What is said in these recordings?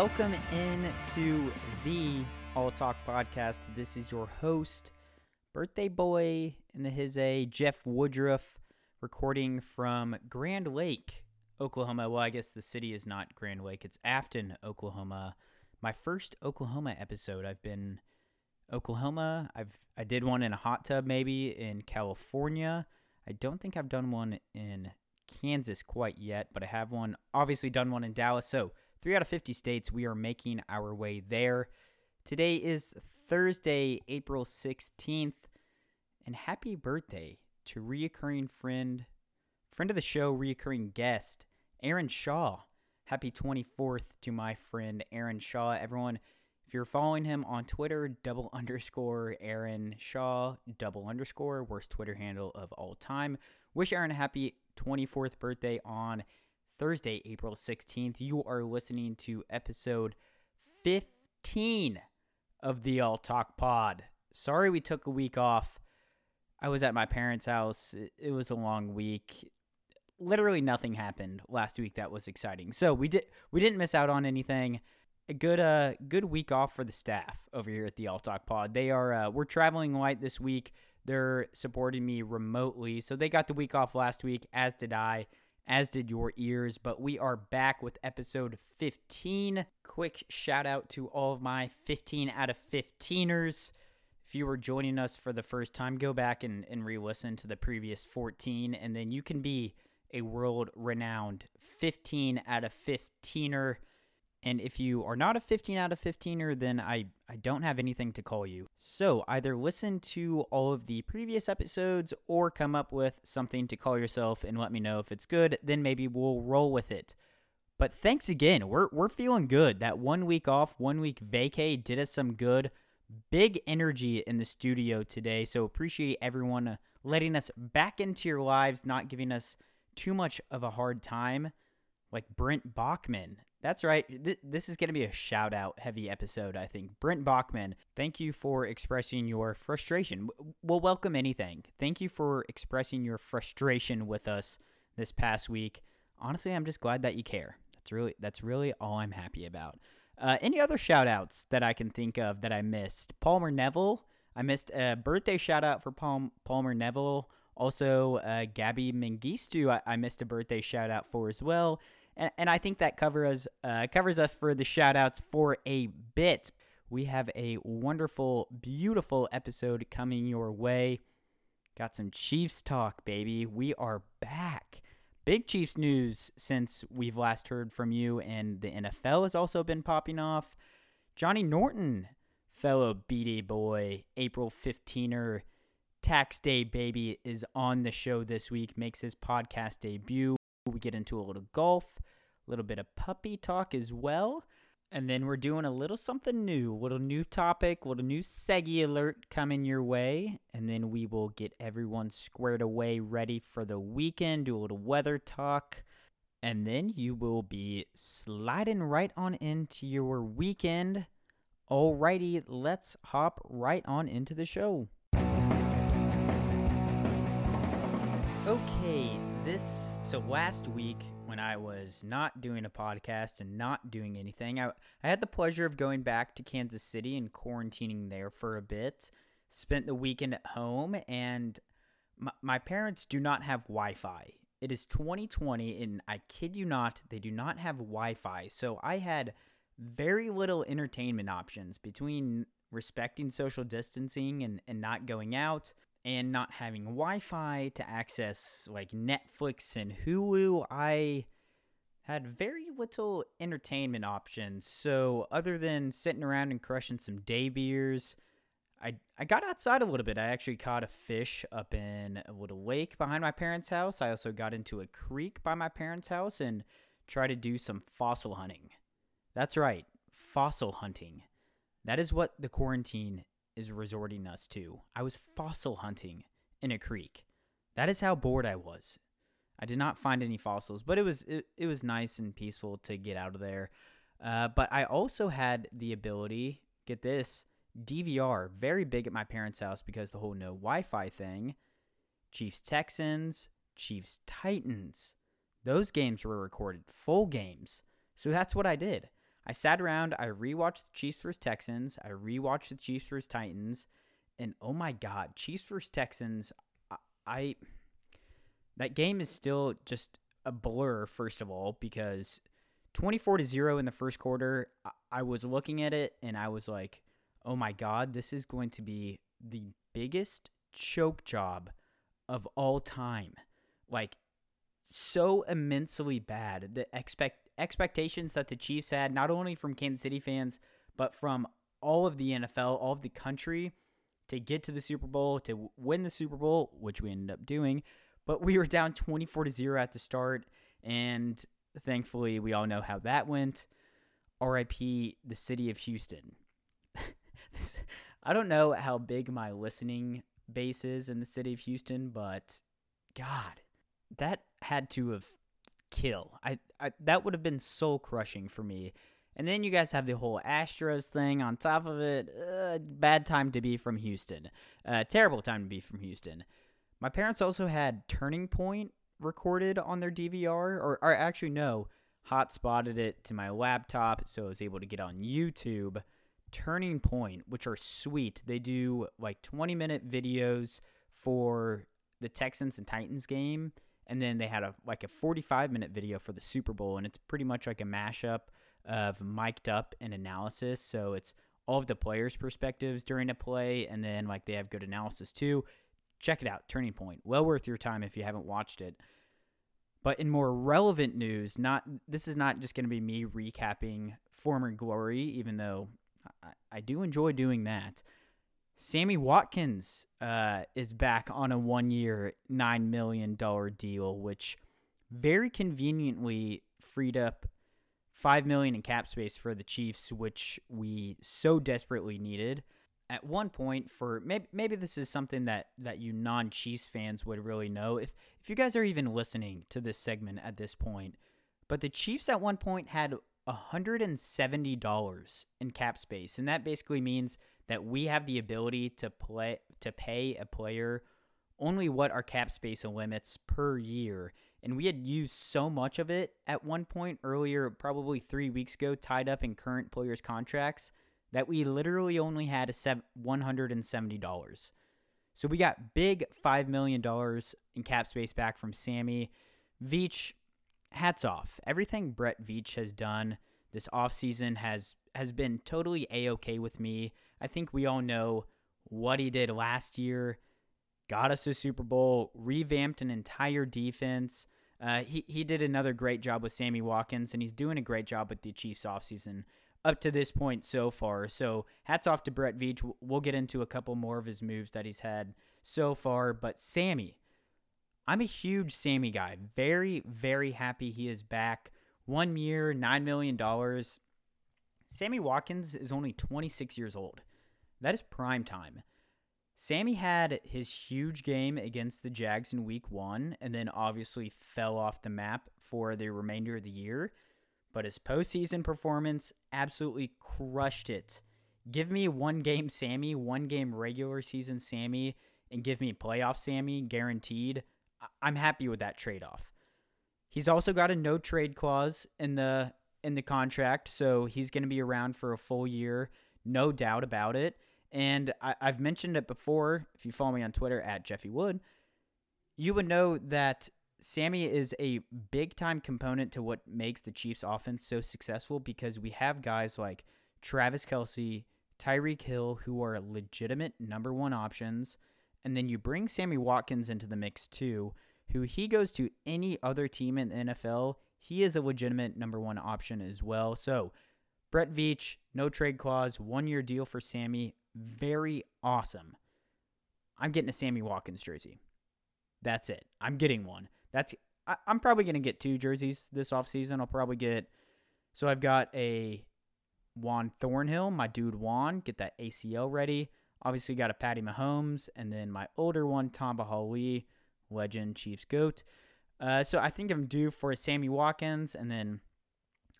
welcome in to the All Talk podcast. This is your host, birthday boy in the his a Jeff Woodruff, recording from Grand Lake, Oklahoma. Well, I guess the city is not Grand Lake; it's Afton, Oklahoma. My first Oklahoma episode. I've been Oklahoma. I've I did one in a hot tub, maybe in California. I don't think I've done one in Kansas quite yet, but I have one. Obviously, done one in Dallas. So three out of 50 states, we are making our way there. Today is Thursday, April 16th, and happy birthday to reoccurring friend, friend of the show, reoccurring guest, Aaron Shaw. Happy 24th to my friend Aaron Shaw. Everyone, if you're following him on Twitter, double underscore Aaron Shaw, double underscore, worst Twitter handle of all time. Wish Aaron a happy 24th birthday on Thursday, April 16th. You are listening to episode 15 of the All Talk Pod. Sorry we took a week off. I was at my parents' house. It was a long week. Literally nothing happened last week that was exciting. So we did we didn't miss out on anything. A good uh good week off for the staff over here at the All Talk Pod. They are uh, we're traveling light this week. They're supporting me remotely. So they got the week off last week, as did I, as did your ears. But we are back with episode 15. Quick shout out to all of my 15 out of 15ers. If you were joining us for the first time, go back and, and re listen to the previous 14, and then you can be a world renowned 15 out of 15er. And if you are not a 15 out of 15er, then I, I don't have anything to call you. So either listen to all of the previous episodes or come up with something to call yourself and let me know if it's good. Then maybe we'll roll with it. But thanks again. We're, we're feeling good. That one week off, one week vacay did us some good. Big energy in the studio today. So appreciate everyone uh, letting us back into your lives, not giving us too much of a hard time. Like Brent Bachman that's right. This is going to be a shout out heavy episode, I think. Brent Bachman, thank you for expressing your frustration. We'll welcome anything. Thank you for expressing your frustration with us this past week. Honestly, I'm just glad that you care. That's really that's really all I'm happy about. Uh, any other shout outs that I can think of that I missed? Palmer Neville. I missed a birthday shout out for Palm, Palmer Neville. Also, uh, Gabby Mengistu, I, I missed a birthday shout out for as well and, and I think that covers uh, covers us for the shout outs for a bit. We have a wonderful, beautiful episode coming your way. Got some Chiefs talk, baby. We are back. Big Chiefs news since we've last heard from you, and the NFL has also been popping off. Johnnie Norton, fellow BD boy, April 15er, tax day baby, is on the show this week, makes his podcast debut. Get into a little golf, a little bit of puppy talk as well. And then we're doing a little something new, a little new topic, a little new Seggy alert coming your way. And then we will get everyone squared away, ready for the weekend, do a little weather talk. And then you will be sliding right on into your weekend. Alrighty, let's hop right on into the show. Okay, this so last week when I was not doing a podcast and not doing anything, I I had the pleasure of going back to Kansas City and quarantining there for a bit. Spent the weekend at home and my, my parents do not have Wi-Fi. It is 2020 and I kid you not, they do not have Wi-Fi. So I had very little entertainment options between respecting social distancing and, and not going out and not having Wi-Fi to access like Netflix and Hulu, I had very little entertainment options. So other than sitting around and crushing some day beers, I I got outside a little bit. I actually caught a fish up in a little lake behind my parents' house. I also got into a creek by my parents' house and tried to do some fossil hunting. That's right, fossil hunting. That is what the quarantine is resorting us to. I was fossil hunting in a creek. That is how bored I was. I did not find any fossils, but it was it, it was nice and peaceful to get out of there. Uh, but I also had the ability, get this, DVR, very big at my parents' house because the whole no Wi-Fi thing. Chiefs Texans, Chiefs Titans. Those games were recorded, full games. So that's what I did. I sat around, I rewatched the Chiefs vs. Texans, I rewatched the Chiefs vs. Titans, and oh my god, Chiefs vs. Texans, I, I that game is still just a blur first of all because 24 to 0 in the first quarter, I, I was looking at it and I was like, "Oh my god, this is going to be the biggest choke job of all time." Like so immensely bad. The expect expectations that the Chiefs had, not only from Kansas City fans, but from all of the NFL, all of the country, to get to the Super Bowl, to win the Super Bowl, which we ended up doing. But we were down 24 to 0 at the start, and thankfully, we all know how that went. RIP, the city of Houston. I don't know how big my listening base is in the city of Houston, but God, that had to have kill. I, I that would have been soul crushing for me. And then you guys have the whole Astros thing on top of it. Uh, bad time to be from Houston. Uh, terrible time to be from Houston. My parents also had Turning Point recorded on their DVR, or, or actually no, hot spotted it to my laptop, so I was able to get on YouTube. Turning Point, which are sweet. They do like 20 minute videos for the Texans and Titans game and then they had a like a 45 minute video for the Super Bowl, and it's pretty much like a mashup of mic'd up and analysis. So it's all of the players' perspectives during a play, and then like they have good analysis too. Check it out, Turning Point. Well worth your time if you haven't watched it. But in more relevant news, not this is not just going to be me recapping former glory, even though I, I do enjoy doing that. Sammy Watkins uh, is back on a one-year, nine million dollar deal, which very conveniently freed up 5 million in cap space for the Chiefs, which we so desperately needed. At one point, for maybe maybe this is something that that you non-Chiefs fans would really know if if you guys are even listening to this segment at this point. But the Chiefs at one point had $170 in cap space, and that basically means that we have the ability to play to pay a player only what our cap space limits per year. And we had used so much of it at one point earlier, probably three weeks ago, tied up in current players' contracts, that we literally only had a $170. So we got big $5 million in cap space back from Sammy. Veach, hats off. Everything Brett Veach has done this offseason has has been totally a-okay with me. I think we all know what he did last year. Got us a Super Bowl, revamped an entire defense. Uh, he, he did another great job with Sammy Watkins, and he's doing a great job with the Chiefs offseason up to this point so far. So hats off to Brett Veach. We'll get into a couple more of his moves that he's had so far. But Sammy, I'm a huge Sammy guy. Very, very happy he is back. One year, $9 million. Sammy Watkins is only 26 years old. That is prime time. Sammy had his huge game against the Jags in week one, and then obviously fell off the map for the remainder of the year. But his postseason performance absolutely crushed it. Give me one game Sammy, one game regular season Sammy, and give me playoff Sammy guaranteed. I'm happy with that trade off. He's also got a no trade clause in the in the contract, so he's going to be around for a full year, no doubt about it. And I, have mentioned it before. If you follow me on Twitter at Jeffy Wood, you would know that Sammy is a big time component to what makes the Chiefs offense so successful because we have guys like Travis Kelce, Tyreek Hill, who are legitimate number one options. And then you bring Sammy Watkins into the mix too, who he goes to any other team in the NFL, he is a legitimate number one option as well. So, Brett Veach, no trade clause, one year deal for Sammy. Very awesome. I'm getting a Sammy Watkins jersey. That's it. I'm getting one. That's I, am probably gonna get two jerseys this offseason. I'll probably get so I've got a Juan Thornhill, my dude Juan, get that ACL ready. Obviously got a Patty Mahomes, and then my older one, Tamba Hali, legend, Chiefs GOAT. Uh, so I think I'm due for a Sammy Watkins, and then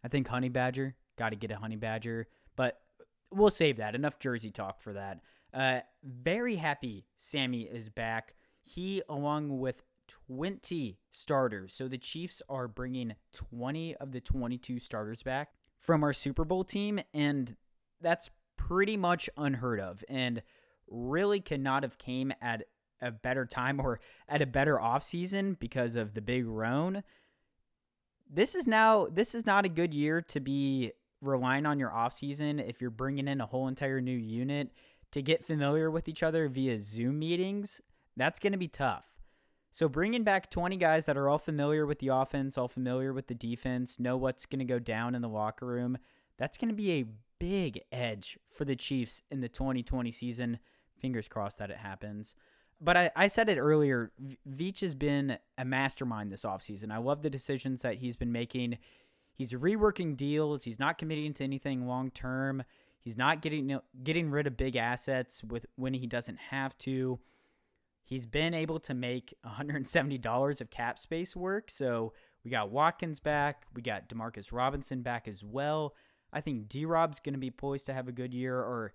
I think Honey Badger. Got to get a Honey Badger, but we'll save that. Enough Jersey talk for that. Uh, very happy Sammy is back. He, along with 20 starters, so the Chiefs are bringing 20 of the 22 starters back from our Super Bowl team, and that's pretty much unheard of and really cannot have came at a better time or at a better offseason because of the big roan. This is now this is not a good year to be relying on your offseason if you're bringing in a whole entire new unit to get familiar with each other via Zoom meetings. That's going to be tough. So bringing back 20 guys that are all familiar with the offense, all familiar with the defense, know what's going to go down in the locker room, that's going to be a big edge for the Chiefs in the 2020 season. Fingers crossed that it happens. But I, I said it earlier, Veach has been a mastermind this offseason. I love the decisions that he's been making. He's reworking deals. He's not committing to anything long term. He's not getting getting rid of big assets with when he doesn't have to. He's been able to make $170 of cap space work. So we got Watkins back. We got Demarcus Robinson back as well. I think D Rob's going to be poised to have a good year, or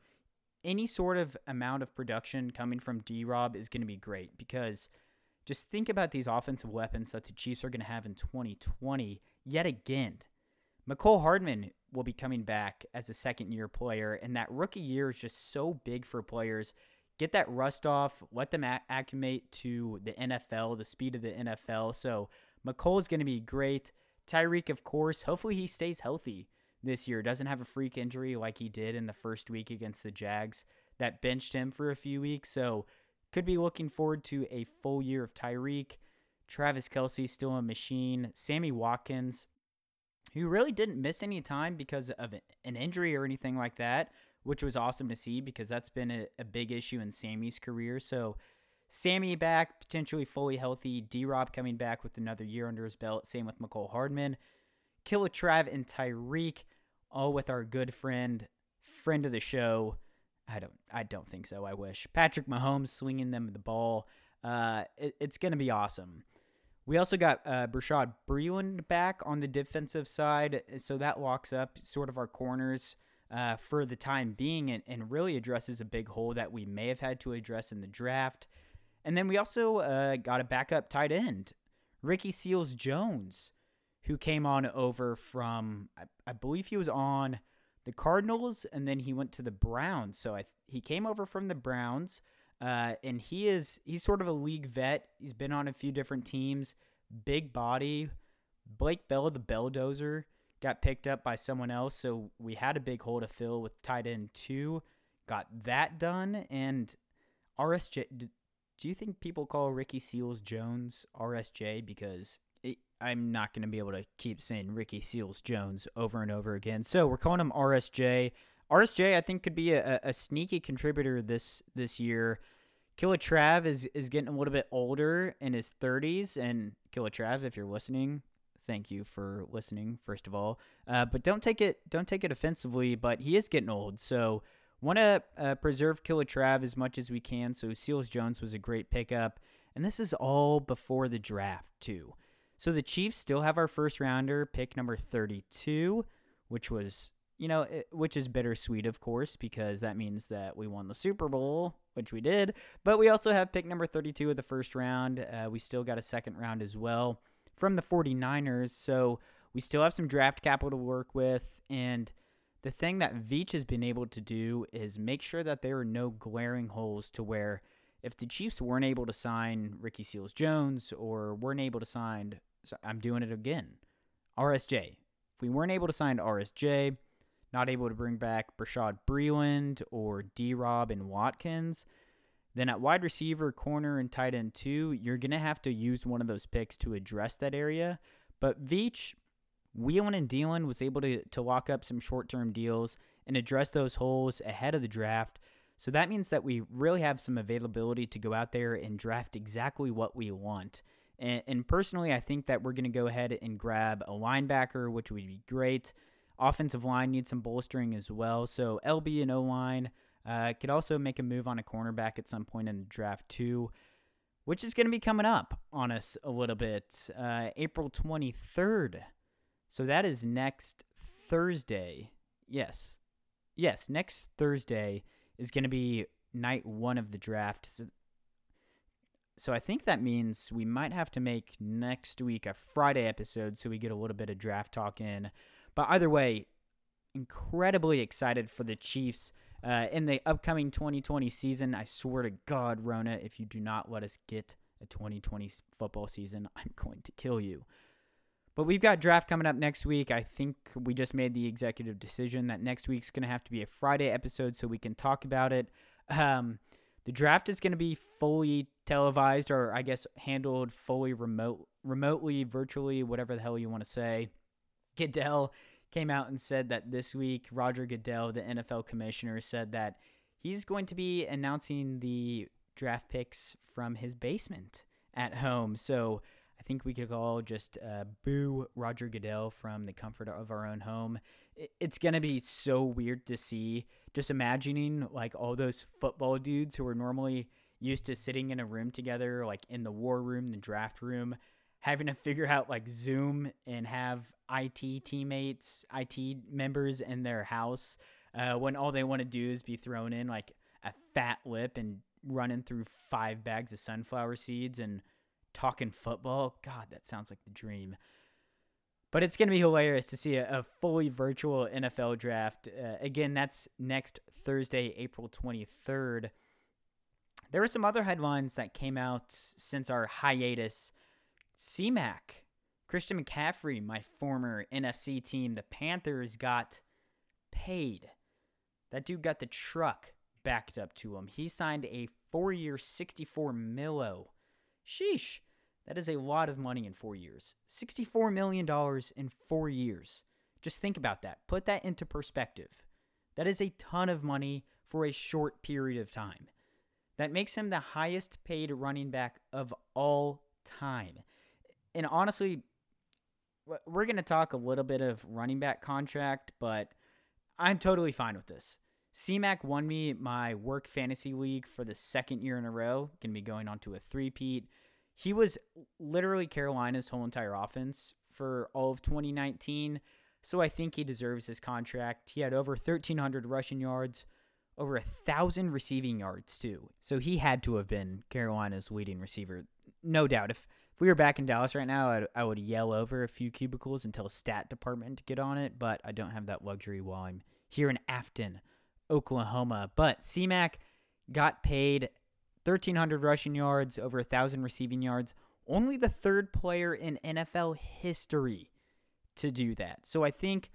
any sort of amount of production coming from D Rob is going to be great because just think about these offensive weapons that the Chiefs are going to have in 2020 yet again. Mecole Hardman will be coming back as a second year player, and that rookie year is just so big for players get that rust off, let them acclimate to the NFL, the speed of the NFL. So Mecole is going to be great. Tyreek, of course, hopefully he stays healthy this year, doesn't have a freak injury like he did in the first week against the Jags that benched him for a few weeks. So could be looking forward to a full year of Tyreek. Travis Kelce still a machine. Sammy Watkins, who really didn't miss any time because of an injury or anything like that, which was awesome to see because that's been a, a big issue in Sammy's career. So, Sammy back, potentially fully healthy. D Rob coming back with another year under his belt. Same with Mecole Hardman. Killer Trav and Tyreek, all with our good friend, friend of the show. I don't, I don't think so. I wish Patrick Mahomes swinging them the ball. Uh, it, it's gonna be awesome. We also got uh, Bashaud Breeland back on the defensive side, so that locks up sort of our corners uh, for the time being and, and, really addresses a big hole that we may have had to address in the draft. And then we also uh, got a backup tight end, Ricky Seals Jones, who came on over from, I, I, believe he was on the Cardinals and then he went to the Browns. So I, he came over from the Browns. Uh, and he is he's sort of a league vet. He's been on a few different teams. Big body. Blake Bell, the Belldozer, got picked up by someone else. So we had a big hole to fill with tight end two. Got that done. And RSJ, do you think people call Ricky Seals Jones RSJ? Because I'm not going to be able to keep saying Ricky Seals Jones over and over again. So we're calling him RSJ. RSJ, I think, could be a, a sneaky contributor this this year. Killer Trav is, is getting a little bit older in his 30s. And Killer Trav, if you're listening, thank you for listening first of all. Uh, but don't take it don't take it offensively. But he is getting old, so want to uh, preserve Killer Trav as much as we can. So Seals Jones was a great pickup, and this is all before the draft too. So the Chiefs still have our first rounder, pick number 32, which was you know, it, which is bittersweet, of course, because that means that we won the Super Bowl, which we did. But we also have pick number 32 of the first round. Uh, we still got a second round as well from the 49ers. So we still have some draft capital to work with. And the thing that Veach has been able to do is make sure that there are no glaring holes to where if the Chiefs weren't able to sign Ricky Seals Jones or weren't able to sign, I'm doing it again, RSJ. If we weren't able to sign RSJ, not able to bring back Bashaud Breeland or D Rob and Watkins, then at wide receiver, corner, and tight end two, you're going to have to use one of those picks to address that area. But Veach, wheeling and dealing, was able to, to lock up some short term deals and address those holes ahead of the draft. So that means that we really have some availability to go out there and draft exactly what we want. And, and personally, I think that we're going to go ahead and grab a linebacker, which would be great. Offensive line needs some bolstering as well. So LB and O line uh, could also make a move on a cornerback at some point in the draft too, which is going to be coming up on us a little bit. Uh, April 23rd. So that is next Thursday. Yes. Yes, next Thursday is going to be night one of the draft. So, I think that means we might have to make next week a Friday episode so we get a little bit of draft talk in. But either way, incredibly excited for the Chiefs uh, in the upcoming 2020 season. I swear to God, Rona, if you do not let us get a 2020 football season, I'm going to kill you. But we've got draft coming up next week. I think we just made the executive decision that next week's going to have to be a Friday episode so we can talk about it. Um, the draft is going to be fully televised, or I guess handled fully remote, remotely, virtually, whatever the hell you want to say. Goodell came out and said that this week, Roger Goodell, the NFL commissioner, said that he's going to be announcing the draft picks from his basement at home. So I think we could all just uh, boo Roger Goodell from the comfort of our own home. It's going to be so weird to see. Just imagining like all those football dudes who are normally used to sitting in a room together, like in the war room, the draft room, having to figure out like Zoom and have IT teammates, IT members in their house uh, when all they want to do is be thrown in like a fat lip and running through five bags of sunflower seeds and talking football. God, that sounds like the dream. But it's going to be hilarious to see a, a fully virtual NFL draft. Uh, again, that's next Thursday, April 23rd. There were some other headlines that came out since our hiatus. CMAC, Christian McCaffrey, my former NFC team, the Panthers got paid. That dude got the truck backed up to him. He signed a four year, 64 milo. Sheesh. That is a lot of money in four years. $64 million in four years. Just think about that. Put that into perspective. That is a ton of money for a short period of time. That makes him the highest paid running back of all time. And honestly, we're going to talk a little bit of running back contract, but I'm totally fine with this. CMAC won me my work fantasy league for the second year in a row. Going to be going on to a three-peat. He was literally Carolina's whole entire offense for all of 2019. So I think he deserves his contract. He had over 1,300 rushing yards, over a thousand receiving yards too. So he had to have been Carolina's leading receiver, no doubt. If if we were back in Dallas right now, I'd, I would yell over a few cubicles and tell stat department to get on it. But I don't have that luxury while I'm here in Afton, Oklahoma. But CMAC got paid 1,300 rushing yards, over a thousand receiving yards. Only the third player in NFL history to do that. So I think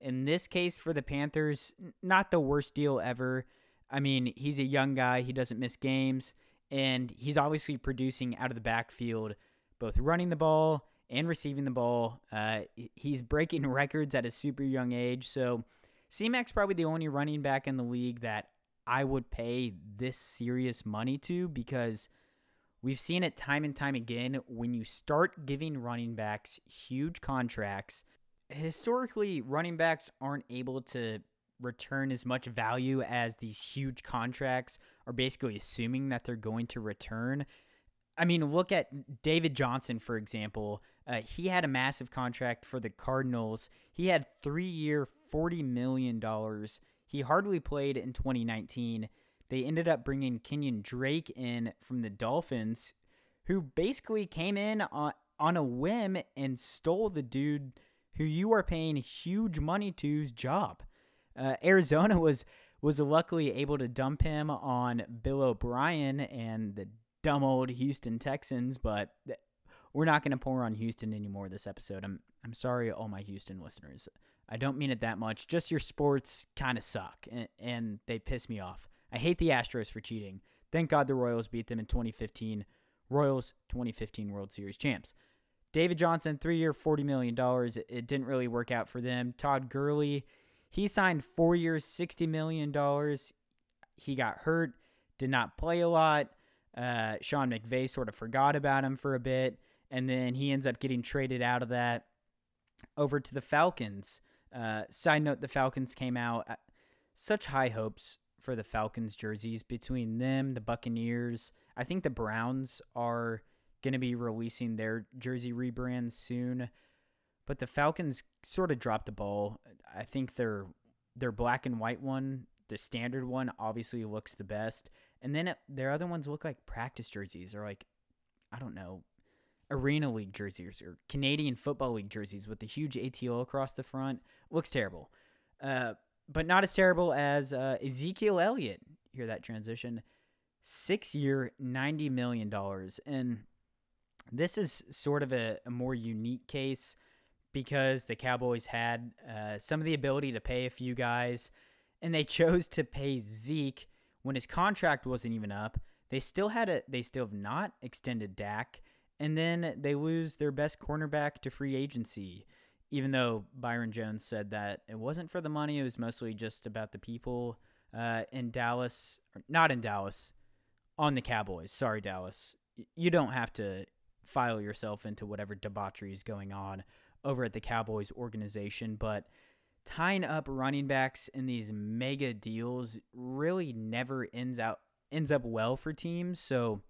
in this case for the Panthers, not the worst deal ever. I mean, he's a young guy, he doesn't miss games, and he's obviously producing out of the backfield, both running the ball and receiving the ball. Uh, he's breaking records at a super young age. So CMAC's probably the only running back in the league that I would pay this serious money to because we've seen it time and time again when you start giving running backs huge contracts historically, running backs aren't able to return as much value as these huge contracts are basically assuming that they're going to return. I mean, look at David Johnson, for example. Uh, he had a massive contract for the Cardinals. He had three year, $40 million. He hardly played in 2019. They ended up bringing Kenyon Drake in from the Dolphins, who basically came in on, on a whim and stole the dude who you are paying huge money to's job. Uh, Arizona was was luckily able to dump him on Bill O'Brien and the dumb old Houston Texans, but we're not going to pour on Houston anymore this episode. I'm I'm sorry, all my Houston listeners. I don't mean it that much. Just your sports kind of suck, and, and they piss me off. I hate the Astros for cheating. Thank God the Royals beat them in 2015. Royals 2015 World Series champs. David Johnson, three year, $40 million. It didn't really work out for them. Todd Gurley, he signed four years, $60 million. He got hurt, did not play a lot. Uh, Sean McVay sort of forgot about him for a bit, and then he ends up getting traded out of that over to the Falcons. Uh, side note: the Falcons came out uh, such high hopes for the Falcons jerseys between them, the Buccaneers. I think the Browns are going to be releasing their jersey rebrand soon. But the Falcons sort of dropped the ball. I think their their black and white one, the standard one, obviously looks the best. And then it, their other ones look like practice jerseys or like I don't know, Arena League jerseys or Canadian Football League jerseys with the huge ATL across the front. Looks terrible. uh, but not as terrible as uh, Ezekiel Elliott. Hear that transition? Six year, $90 million. And this is sort of a, a more unique case because the Cowboys had uh, some of the ability to pay a few guys, and they chose to pay Zeke when his contract wasn't even up. They still had a, they still have not extended Dak, and then they lose their best cornerback to free agency. Even though Byron Jones said that it wasn't for the money, it was mostly just about the people uh, in Dallas, not in Dallas, on the Cowboys. Sorry, Dallas. You don't have to file yourself into whatever debauchery is going on over at the Cowboys organization, but tying up running backs in these mega deals really never ends out ends up well for teams. So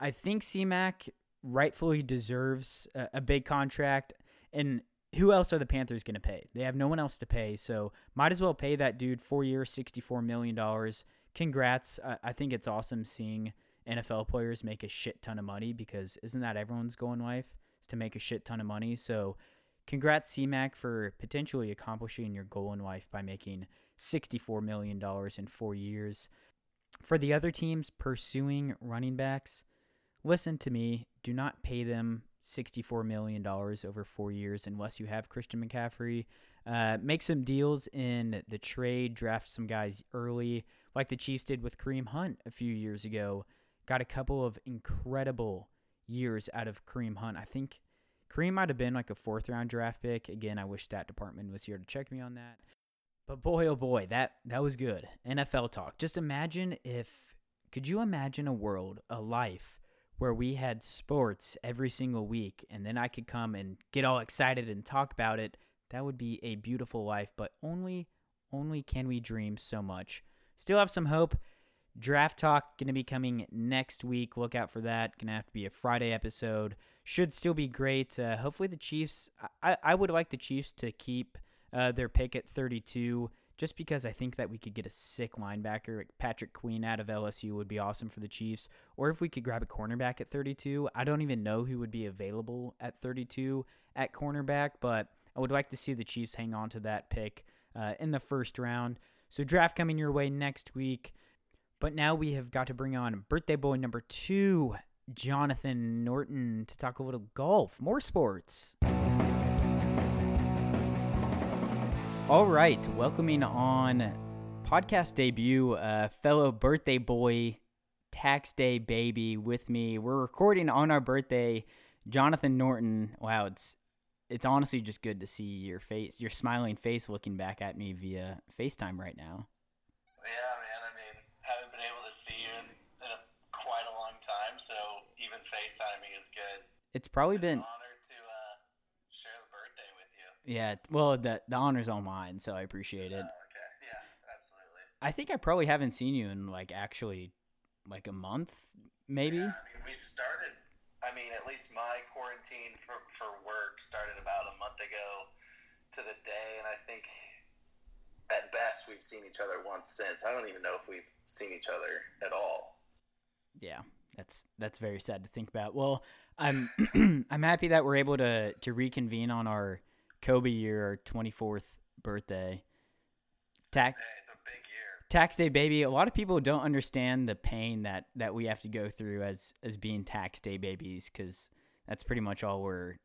I think CMAC rightfully deserves a, a big contract. And who else are the Panthers going to pay? They have no one else to pay, so might as well pay that dude four years, sixty-four million dollars. Congrats! I, I think it's awesome seeing NFL players make a shit ton of money because isn't that everyone's goal in life? Is to make a shit ton of money. So, congrats CMAC for potentially accomplishing your goal in life by making sixty-four million dollars in four years. For the other teams pursuing running backs, listen to me. Do not pay them $64 million over four years unless you have Christian McCaffrey. Uh, make some deals in the trade, draft some guys early, like the Chiefs did with Kareem Hunt a few years ago. Got a couple of incredible years out of Kareem Hunt. I think Kareem might have been like a fourth round draft pick. Again, I wish that department was here to check me on that. But boy, oh boy, that that was good. NFL talk. Just imagine if could you imagine a world, a life where we had sports every single week and then I could come and get all excited and talk about it? That would be a beautiful life, but only only can we dream so much. Still have some hope. Draft talk going to be coming next week. Look out for that. Going to have to be a Friday episode. Should still be great. Uh, hopefully the Chiefs. I, I would like the Chiefs to keep uh, their pick at 32, just because I think that we could get a sick linebacker. Patrick Queen out of LSU would be awesome for the Chiefs. Or if we could grab a cornerback at 32, I don't even know who would be available at 32 at cornerback, but I would like to see the Chiefs hang on to that pick uh, in the first round. So, draft coming your way next week. But now we have got to bring on birthday boy number two, Jonathan Norton, to talk a little golf, more sports. All right, welcoming on podcast debut, uh, fellow birthday boy, tax day baby with me. We're recording on our birthday. Jonathan Norton. Wow, it's it's honestly just good to see your face, your smiling face, looking back at me via FaceTime right now. Yeah, man. I mean, haven't been able to see you in, in a, quite a long time, so even FaceTiming is good. It's probably It's been an honor to uh, share the birthday with you. Yeah. Well, the the honor's all mine, so I appreciate it. Oh, okay. Yeah, absolutely. I think I probably haven't seen you in like actually like a month, maybe. Yeah, I mean, we started. I mean, at least my quarantine for for work started about a month ago to the day, and I think at best we've seen each other once since. I don't even know if we've seen each other at all. Yeah, that's that's very sad to think about. Well, I'm I'm happy that we're able to to reconvene on our Kobe year, our 24th birthday. Tax Man, it's a big year. tax day, baby. A lot of people don't understand the pain that that we have to go through as as being tax day babies, because that's pretty much all we're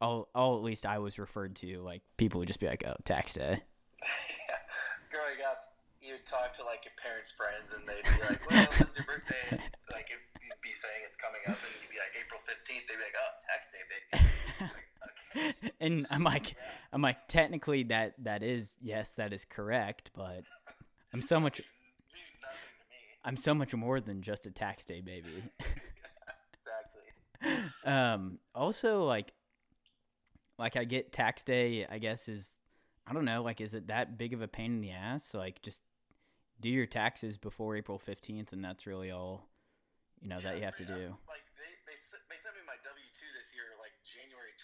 all all at least I was referred to. Like people would just be like, "Oh, tax day." Growing up, you'd talk to like your parents' friends, and they'd be like, "Well, when's your birthday?" Like if you'd be saying it's coming up, and you'd be like April fifteenth. They'd be like, "Oh, tax day, baby." And I'm like, I'm like, technically that that is yes, that is correct, but I'm so much Means, means nothing to me. I'm so much more than just a tax day baby. Exactly. um, also like, like I get tax day. I guess is I don't know. Like, is it that big of a pain in the ass? Like, just do your taxes before April fifteenth, and that's really all you know that you have to do. Like they, they,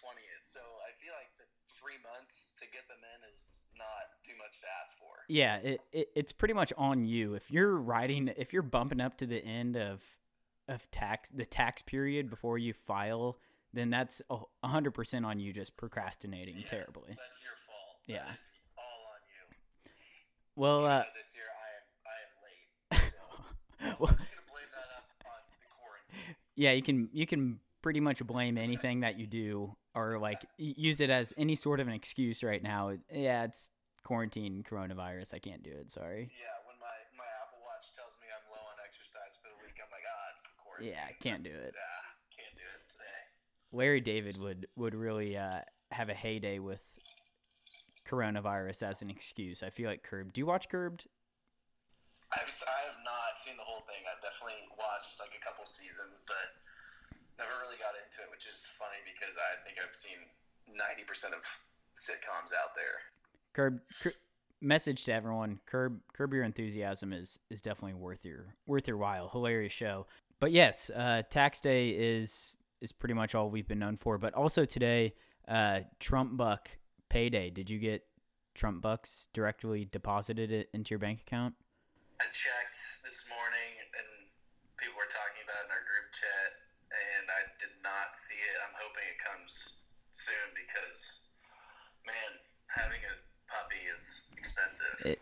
20th. So I feel like three months to get them in is not too much to ask for. Yeah, it, it it's pretty much on you. If you're riding, if you're bumping up to the end of of tax the tax period before you file, then that's hundred percent on you just procrastinating yeah, terribly. That's your fault. Yeah. all on you. Well, uh, this year I am I am late. So well, yeah, you can you can pretty much blame anything that you do or like use it as any sort of an excuse right now. Yeah, it's quarantine, coronavirus. I can't do it. Sorry. Yeah, when my, my Apple Watch tells me I'm low on exercise for the week, I'm like, ah, it's the quarantine. Yeah, can't do it. Ah, can't do it today. Larry David would would really uh, have a heyday with coronavirus as an excuse. I feel like Curbed. Do you watch Curbed? I've, I have not seen the whole thing. I've definitely watched like a couple seasons, but never really got into it, which is funny because I think I've seen 90% of sitcoms out there. Curb, cur- message to everyone: Curb, Curb Your Enthusiasm is is definitely worth your worth your while. Hilarious show. But yes, uh, tax day is is pretty much all we've been known for. But also today, uh, Trump Buck payday. Did you get Trump bucks directly deposited it into your bank account? I checked this morning, and people were talking about it in our group chat, and I did not see it. I'm hoping it comes soon because, man, having a puppy is expensive. It,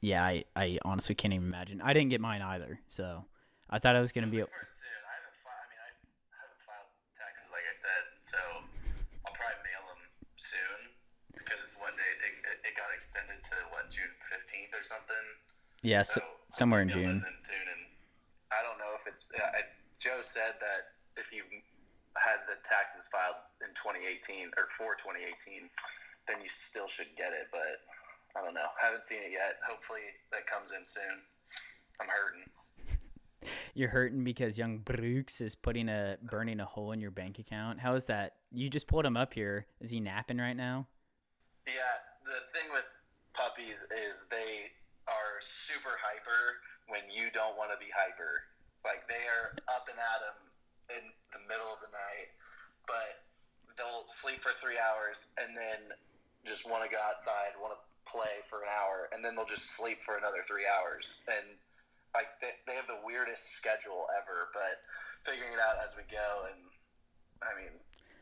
yeah, I, I honestly can't even imagine. I didn't get mine either, so I thought I was gonna be. Hoping for it soon. I haven't filed. I mean, I haven't filed taxes, like I said, so I'll probably mail them soon because it's one day it, it, it got extended to what June 15th or something. Yeah, So so, somewhere in June. in soon, and I don't know if it's. I, Joe said that if you had the taxes filed in 2018 or for 2018, then you still should get it. But I don't know. Haven't seen it yet. Hopefully that comes in soon. I'm hurting. You're hurting because young Brooks is putting a burning a hole in your bank account. How is that? You just pulled him up here. Is he napping right now? Yeah, the thing with puppies is they are super hyper when you don't want to be hyper. Like they are up and at 'em in the middle of the night, but they'll sleep for three hours and then just want to go outside, want to play for an hour, and then they'll just sleep for another three hours. And like they, they have the weirdest schedule ever, but figuring it out as we go. And I mean,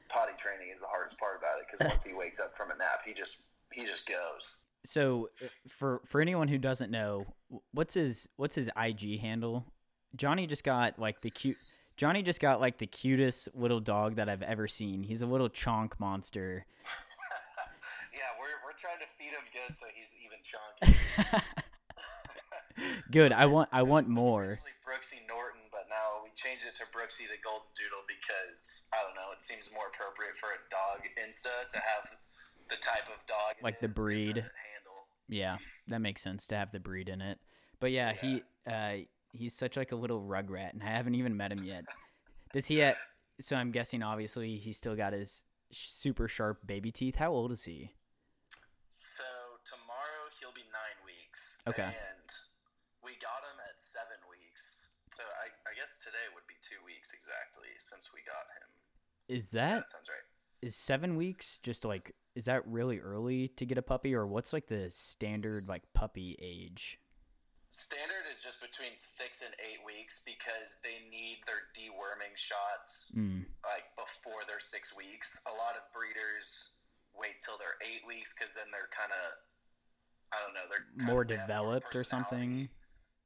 potty training is the hardest part about it because once he wakes up from a nap, he just he just goes. So, uh, for for anyone who doesn't know, what's his what's his IG handle? Johnnie just got like the cute. Johnnie just got like the cutest little dog that I've ever seen. He's a little chonk monster. yeah, we're, we're trying to feed him good so he's even chunky. Good. I want I want more. Brooksy Norton, but now we changed it to Brooksy the Golden Doodle because I don't know, it seems more appropriate for a dog Insta to have the type of dog Like the breed. handle. Yeah, that makes sense to have the breed in it. But yeah, he uh he's such like a little rugrat, and I haven't even met him yet. Does he? Have, so I'm guessing obviously he's still got his super sharp baby teeth. How old is he? So tomorrow he'll be nine weeks. Okay. And we got him at seven weeks. So I, I guess today would be two weeks exactly since we got him. Is Yeah, that that sounds right. is seven weeks just like is that really early to get a puppy, or what's like the standard like puppy age? Standard is just between six and eight weeks because they need their deworming shots Mm, like before they're six weeks. A lot of breeders wait till they're eight weeks because then they're kind of, I don't know, they're more of- they have developed or something.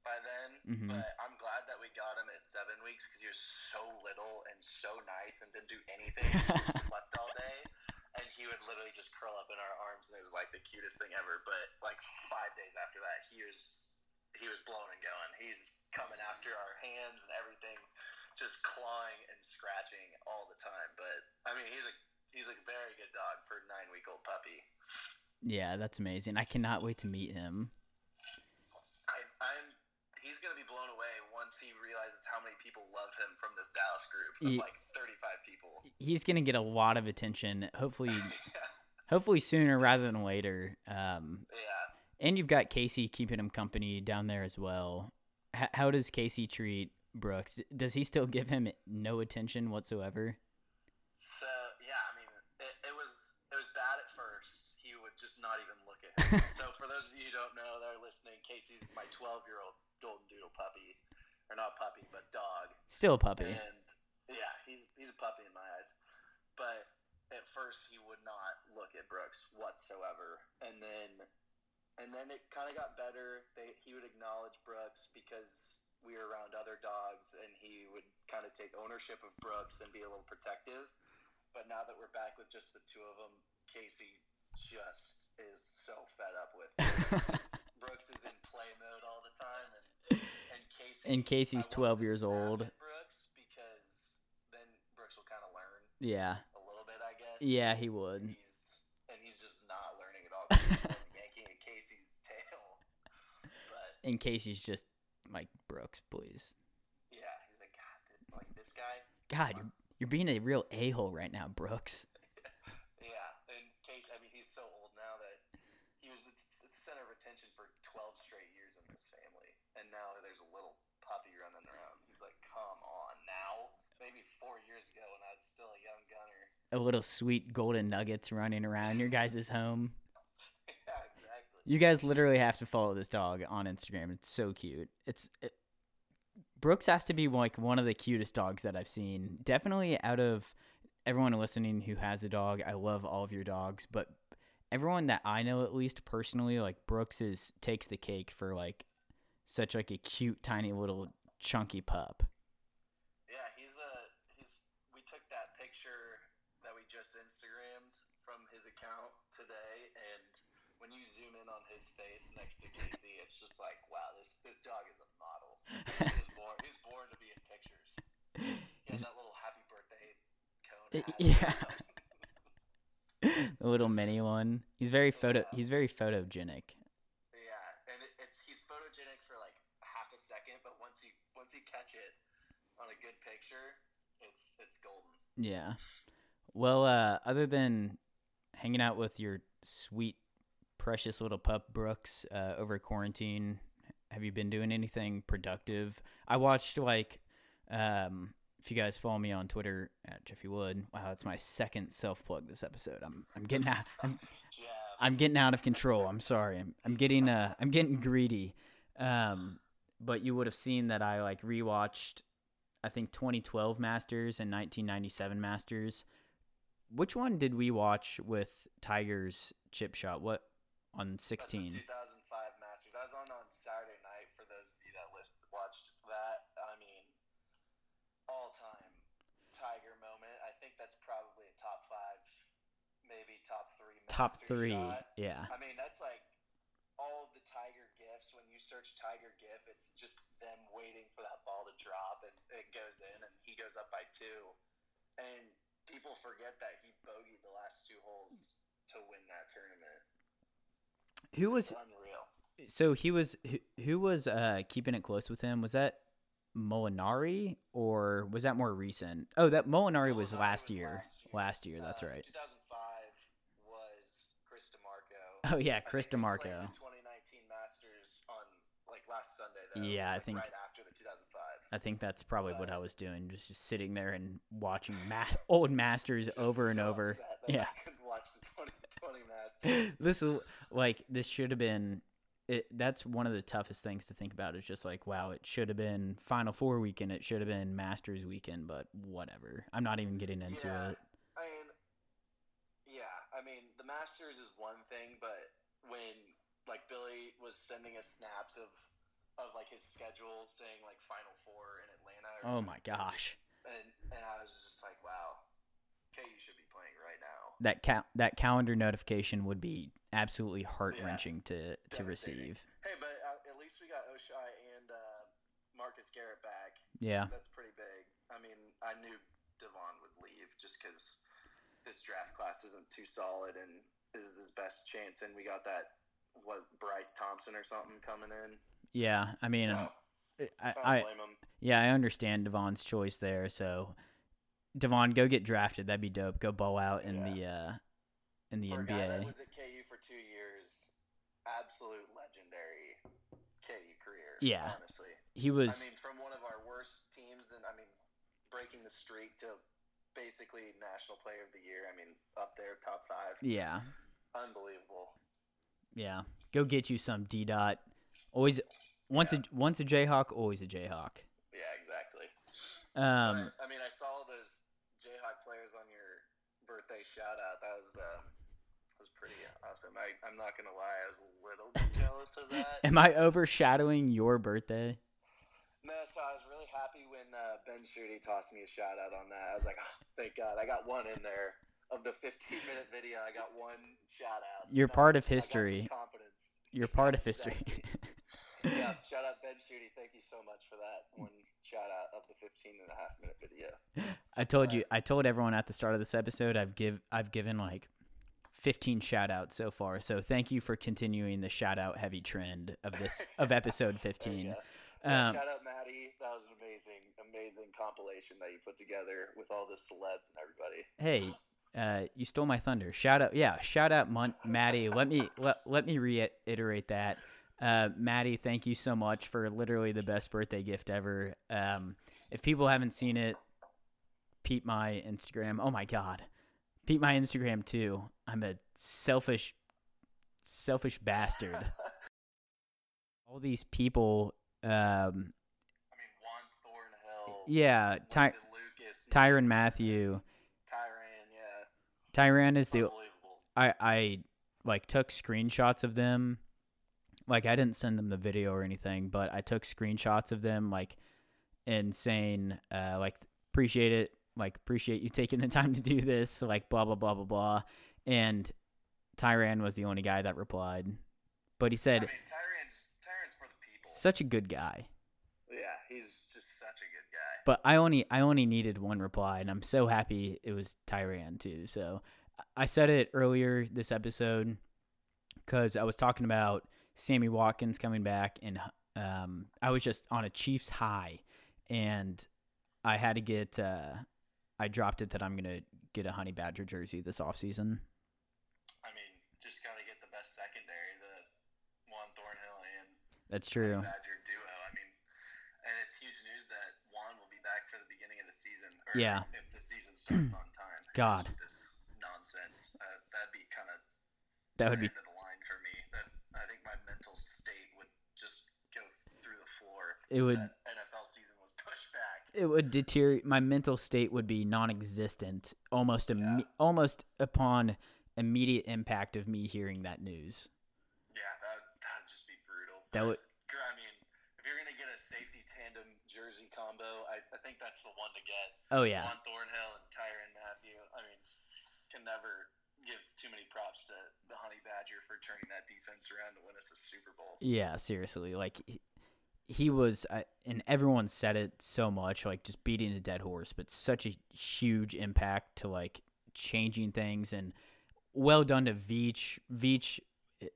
by then. Mhm. But I'm glad that we got him at seven weeks because he was so little and so nice and didn't do anything. He just slept all day. And he would literally just curl up in our arms, and it was like the cutest thing ever. But like five days after that, he was he was blown and going. He's coming after our hands and everything, just clawing and scratching all the time. But I mean, he's a he's a very good dog for a nine week old puppy. Yeah, that's amazing. I cannot wait to meet him. I, I'm he's gonna be blown away once he realizes how many people love him from this Dallas group of Ye- like 35 people. He's gonna get a lot of attention. Hopefully, hopefully sooner rather than later. Um, yeah. And you've got Casey keeping him company down there as well. H- how does Casey treat Brooks? Does he still give him no attention whatsoever? So yeah, I mean, it, it was it was bad at first. He would just not even look at him. so for those of you who don't know that are listening, Casey's my 12 year old golden doodle puppy, or not puppy, but dog. Still a puppy. And yeah, he's he's a puppy in my eyes. But at first he would not look at Brooks whatsoever. And then and then it kind of got better. They, he would acknowledge Brooks because we were around other dogs, and he would kind of take ownership of Brooks and be a little protective. But now that we're back with just the two of them, Casey just is so fed up with Brooks. Brooks is in play mode all the time, and and Casey And Casey's 12 years old. Brooks because then Brooks will kind of learn Yeah. a little bit, I guess. Yeah, he would. He's and he's just not learning at all. 'cause He starts yanking at Casey's tail. But And Casey's just like Brooks, please. yeah, he's like, God, like this guy. God, you're you're being a real a hole right now, Brooks. Yeah, and Casey. I mean, he's so old now that he was the, the center of attention for 12 straight years in this family, and now there's a little puppy running around. He's like, come on now. Maybe four years ago when I was still a young gunner. A little sweet golden nuggets running around your guys' home. You guys literally have to follow this dog on Instagram. It's so cute. It's it, Brooks has to be like one of the cutest dogs that I've seen. Definitely out of everyone listening who has a dog, I love all of your dogs, but everyone that I know at least personally, like Brooks is takes the cake for like such like a cute tiny little chunky pup. Yeah, he's a he's. We took that picture that we just Instagrammed from his account today, and when you zoom in on his face next to Casey, it's just like, wow, this this dog is a model. He was born. He was born to be in pictures. He has that little happy birthday cone. Yeah. the little mini one. He's very photo. Yeah. He's very photogenic. Yeah, and it, it's he's photogenic for like half a second, but once you once you catch it on a good picture, it's it's golden. Yeah. Well, uh, other than hanging out with your sweet, precious little pup Brooks uh, over quarantine, have you been doing anything productive? I watched like, um, if you guys follow me on Twitter at Jeffy Wood, wow, it's my second self plug this episode. I'm I'm getting out. I'm, Yeah, I'm getting out of control. I'm sorry. I'm I'm getting uh I'm getting greedy. Um, but you would have seen that I like rewatched, I think 2012 Masters and 1997 Masters. Which one did we watch with Tiger's chip shot? What on That's the 16? 2005 Masters. That was on on Saturday night for those of you that list, watched that. I mean, all time Tiger moment. I think that's probably a top five, maybe top three. Top three. shot. Yeah. I mean, that's like all of the Tiger gifts. When you search Tiger gif, it's just them waiting for that ball to drop, and it goes in, and he goes up by two. And people forget that he bogeyed the last two holes to win that tournament. Who was unreal? so he was who, who was uh keeping it close with him? Was that Molinari or was that more recent? Oh, that Molinari was last was year. last Last year. year, that's Uh, right. 2005 was Chris DiMarco. Oh yeah, Chris think they played DiMarco. The 2019 Masters on like last Sunday. Though, Yeah, I think- right after the 2005. I think that's probably what I was doing, just, just sitting there and watching ma- old masters over and so over. that Yeah. I couldn't watch the 2020 Masters. this is like this should have been. It, that's one of the toughest things to think about. Is just like, wow, it should have been Final Four weekend. It should have been Masters weekend, but whatever. I'm not even getting into Yeah. it. I mean, yeah. I mean, the Masters is one thing, but when like Billy was sending us snaps of of like his schedule saying like Final Four in Atlanta. Oh my gosh, and and I was just like, wow, KU should be playing right now. that ca- that calendar notification would be absolutely heart wrenching to to receive. Hey, but uh, at least we got Ochai and uh, Marcus Garrett back. Yeah, That's pretty big. I mean, I knew Devon would leave just because this draft class isn't too solid, and this is his best chance. And we got that was Bryce Thompson or something coming in. Yeah. I mean, so, I, I blame him. Yeah, I understand Devon's choice there. So, Devon, go get drafted. That'd be dope. Go ball out in Yeah. the uh, in the For a guy that NBA. was at KU for two years, absolute legendary KU career. Yeah. honestly. He was. I mean, from one of our worst teams, and I mean, breaking the streak to basically National Player of the Year. I mean, up there, top five. yeah, Unbelievable. yeah. Go get you some D dot. Always once a once a Jayhawk, always a Jayhawk. Yeah, exactly. Um, but, I mean, I saw those Jayhawk players on your birthday shout out. That was uh, was pretty awesome. I, I'm not gonna lie, I was a little bit jealous of that. Am I overshadowing your birthday? No, so I was really happy when uh, Ben Shooty tossed me a shout out on that. I was like, oh, thank God, I got one in there of the 15 minute video. I got one shout out. You're You part of I got some history. confidence. You're part of history. Yeah, shout out Ben Shooty. Thank you so much for that one shout out of the 15 and a half minute video. I told you. I told everyone at the start of this episode. I've give. I've given like 15 shout outs so far. So thank you for continuing the shout out heavy trend of this of episode 15. you go. Yeah, Um, shout out Maddie. That was an amazing, amazing compilation that you put together with all the celebs and everybody. hey, uh, you stole my thunder. Shout out, yeah, shout out, Mon- Maddie. Let me let, let me reiterate that. Uh, Maddie, thank you so much for literally the best birthday gift ever. Um, if people haven't seen it, peep my Instagram. Oh my god, peep my Instagram too. I'm a selfish, selfish bastard. All these people, um, I mean, Juan Thornhill. yeah, Ty- Lucas. Tyrann Mathieu. Tyrann, is the I I like took screenshots of them. Like I didn't send them the video or anything, but I took screenshots of them like and saying uh like appreciate it, like appreciate you taking the time to do this, like blah blah blah blah blah. And Tyrann was the only guy that replied. But he I said mean, Tyrann's, Tyrann's for the people. such a good guy. yeah, he's But I only I only needed one reply and I'm so happy it was Tyrann too. So I said it earlier this episode cuz I was talking about Sammy Watkins coming back and um I was just on a Chiefs high and I had to get uh I dropped it that I'm going to get a Honey Badger jersey this offseason. I mean, just got to get the best secondary, the Juan Thornhill and That's true. Badger duo. I mean, and it's huge news that Juan will be back for the beginning of the season. Or Yeah. If the season starts on time. God. This nonsense. Uh, that'd be kind of That would be the end of the line for me. That I think my mental state would just go through the floor. It would- NFL season was pushed back. it would deteriorate my mental state would be non-existent almost imme- almost upon immediate impact of me hearing that news Yeah, that that'd just be brutal. that would I mean, if you're gonna get a safety tandem jersey combo, I, I think that's the one to get. oh yeah Juan Thornhill and Tyrann Mathieu. I mean, can never give too many props to the Honey Badger for turning that defense around to win us a Super Bowl. yeah seriously like he, he was I and everyone said it so much like just beating a dead horse but such a huge impact to like changing things and well done to Veach Veach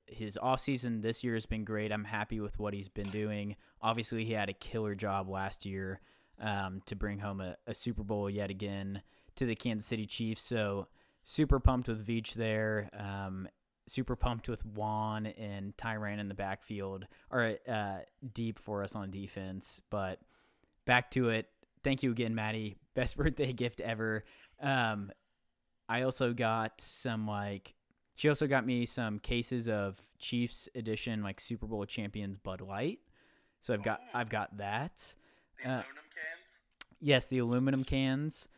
his off season this year has been great. I'm happy with what he's been doing. Obviously, he had a killer job last year um, to bring home a, a Super Bowl yet again to the Kansas City Chiefs. So super pumped with Veach there. Um, super pumped with Juan and Tyrann in the backfield or uh, deep for us on defense. But back to it. Thank you again, Maddie. Best birthday gift ever. Um, I also got some like she also got me some cases of Chiefs edition like Super Bowl champions Bud Light. So I've got. I've got that. The Uh, aluminum cans. Yes, the aluminum cans.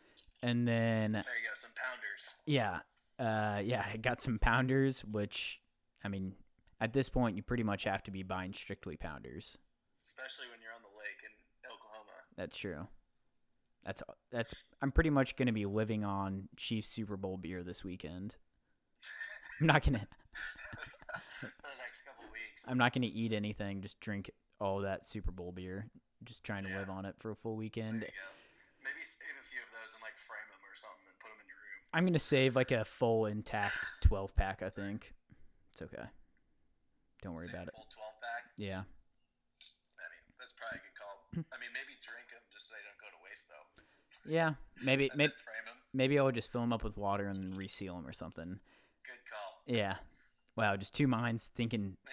And then There you go, some pounders. yeah, uh, yeah, I got some pounders, which I mean, at this point, you pretty much have to be buying strictly pounders. Especially when you're on the lake in Oklahoma. That's true. That's that's. I'm pretty much gonna be living on Chiefs Super Bowl beer this weekend. I'm not gonna. for the next couple weeks. I'm not gonna eat anything. Just drink all that Super Bowl beer. Just trying to Yeah. live on it for a full weekend. Maybe save a few of those and like frame them or something and put them in your room. I'm gonna save like a full intact 12 pack. I think it's okay. Don't worry Save about it. Full 12 pack. Yeah. I mean, that's probably a good call. I mean, maybe drink them just so they don't go to waste though. Yeah. Maybe maybe maybe I'll just fill them up with water and reseal them or something. Yeah. Wow. Just two minds thinking Yeah.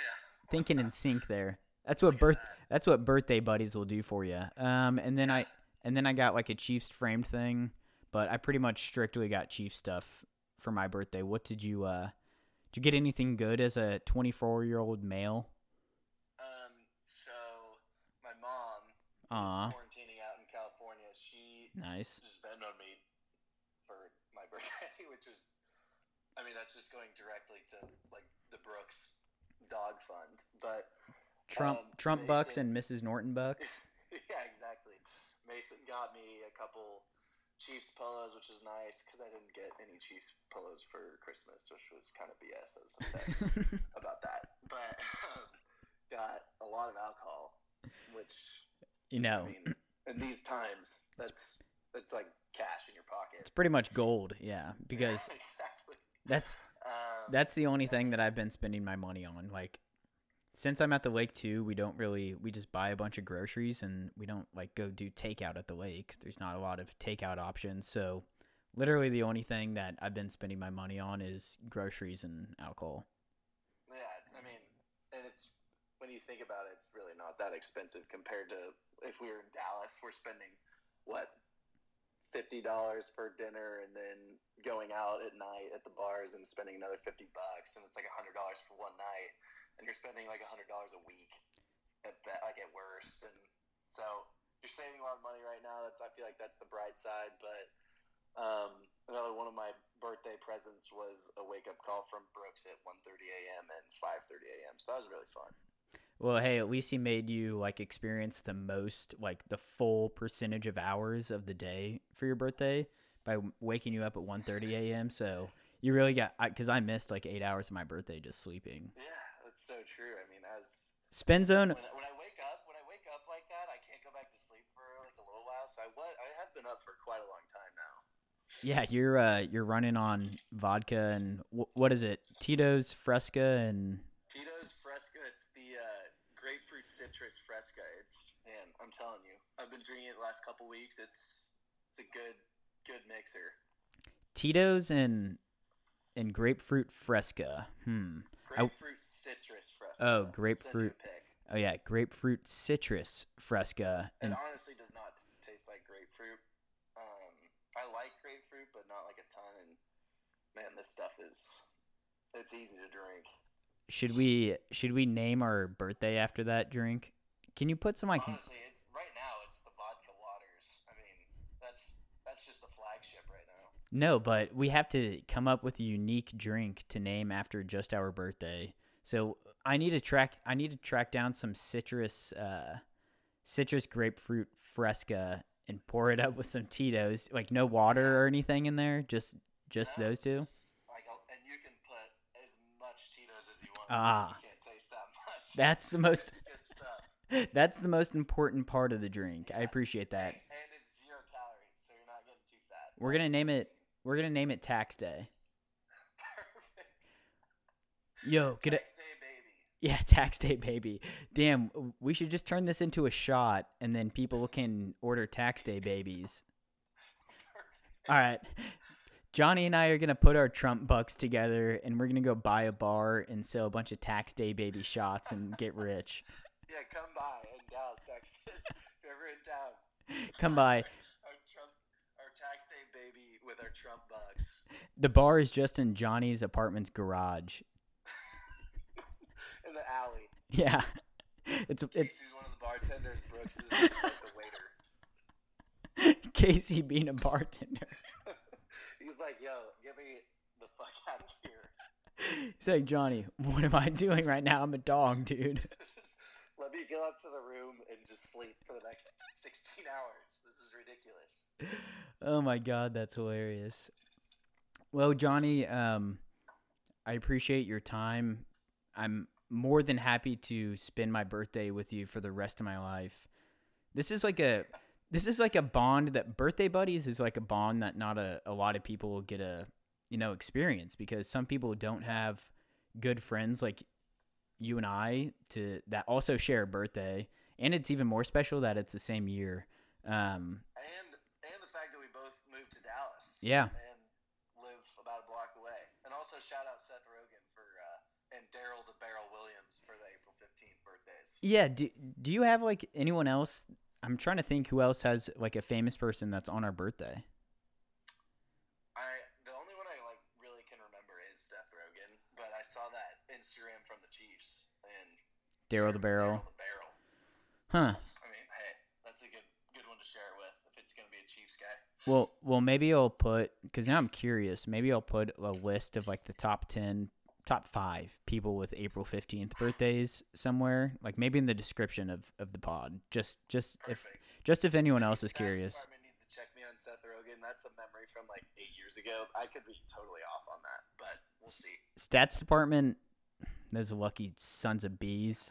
thinking in sync there. That's what birth that's what birthday buddies will do for you. Um, and then I and then I got like a Chiefs framed thing, but I pretty much strictly got Chiefs stuff for my birthday. What did you uh? Did you get anything good as a 24 year old male? Um. So my mom Aw, is quarantining out in California. She nice. just bent on me for my birthday, which was I mean, that's just going directly to like the Brooks dog fund. But Trump um, Trump Bucks and Mrs. Norton Bucks. yeah, exactly. Mason got me a couple Chiefs pillows, which is nice because I didn't get any Chiefs pillows for Christmas, which was kind of BS. I was upset about that. But um, got a lot of alcohol, which you know, I mean, in these times, that's that's like cash in your pocket. it's pretty much gold. Yeah, because exactly. That's Um, that's the only thing that I've been spending my money on. Like since I'm at the lake too, we don't really we just buy a bunch of groceries and we don't like go do takeout at the lake. There's not a lot of takeout options, so literally the only thing that I've been spending my money on is groceries and alcohol. Yeah, I mean, and it's when you think about it, it's really not that expensive compared to if we were in Dallas, we're spending what fifty dollars for dinner and then going out at night at the bars and spending another fifty bucks, and it's like a hundred dollars for one night, and you're spending like a hundred dollars a week at that, like at worst, and so you're saving a lot of money right now. That's I feel like that's the bright side, but. Um, another one of my birthday presents was a wake up call from Brooks at 1:30 a.m. and 5:30 a.m. So that was really fun. Well, hey, at least he made you like experience the most, like the full percentage of hours of the day for your birthday by waking you up at 1:30 a.m. So you really got because I, missed like eight hours of my birthday just sleeping. Yeah, that's so true. I mean, as Spin zone, when, when I wake up, when I wake up like that, I can't go back to sleep for like a little while. So I what I have been up for quite a long time now. yeah, you're uh you're running on vodka and wh- what is it? Tito's Fresca and Tito's Fresca. Grapefruit citrus Fresca. It's man, I'm telling you, I've been drinking it the last couple weeks. It's it's a good good mixer. Tito's and and grapefruit Fresca. Hmm. I- Grapefruit citrus Fresca. Oh, Send you a grapefruit. Oh yeah, grapefruit citrus Fresca It and honestly does not taste like grapefruit. Um, I like grapefruit, but not like a ton. And man, this stuff is it's easy to drink. Should we should we name our birthday after that drink? Can you put some like Honestly, it, right now it's the vodka waters. I mean, that's that's just the flagship right now. No, but we have to come up with a unique drink to name after just our birthday. So I need to track. I need to track down some citrus, uh, citrus grapefruit fresca and pour it up with some Tito's. Like no water or anything in there. Just just No, those two. just Ah. you can't taste that much. That's the most. It's good stuff. That's the most important part of the drink. I appreciate that. And it's zero calories, so you're not getting too fat. We're gonna name it. We're gonna name it Tax Day. Perfect. Yo, get it. Next day, baby. Yeah, tax day, baby. Damn, we should just turn this into a shot, and then people can order tax day babies. All right, Johnnie and I are gonna put our Trump bucks together, and we're gonna go buy a bar and sell a bunch of tax day baby shots and get rich. Yeah, come by in Dallas, Texas. if you're ever in town. Come by. Our Trump, our tax day baby with our Trump bucks. The bar is just in Johnnie's apartment's garage. In the alley. Yeah, it's it's Casey's one of the bartenders. Brooks is like the waiter. Casey being a bartender. He's like, yo, get me the fuck out of here. He's like, Johnnie, what am I doing right now? I'm a dog, dude. Just let me go up to the room and just sleep for the next 16 hours. This is ridiculous. Oh my god, that's hilarious. Well, Johnnie, um, I appreciate your time. I'm more than happy to spend my birthday with you for the rest of my life. This is like a this is like a bond that birthday buddies is like a bond that not a, a lot of people will get a you know experience because some people don't have good friends like you and I to that also share a birthday and it's even more special that it's the same year. Um, And and the fact that we both moved to Dallas. Yeah. And live about a block away. And also shout out Seth Rogen for uh, and Darrel the Barrel Williams for the April 15th birthdays. Yeah. Do Do you have like anyone else? I'm trying to think who else has like a famous person that's on our birthday. I the only one I like really can remember is Seth Rogen, but I saw that Instagram from the Chiefs and Darrel the Barrel. Darrel the Barrel. Huh. I mean, hey, that's a good good one to share it with if it's gonna be a Chiefs guy. Well, well, maybe I'll put because now I'm curious. Maybe I'll put a list of like the top ten, top five people with April fifteenth birthdays somewhere. Like maybe in the description of, of the pod. Just just if just if anyone else is curious. Needs to check me on Seth Rogen. That's a memory from like eight years ago. I could be totally off on that, but we'll see. Stats department, those lucky sons of bees.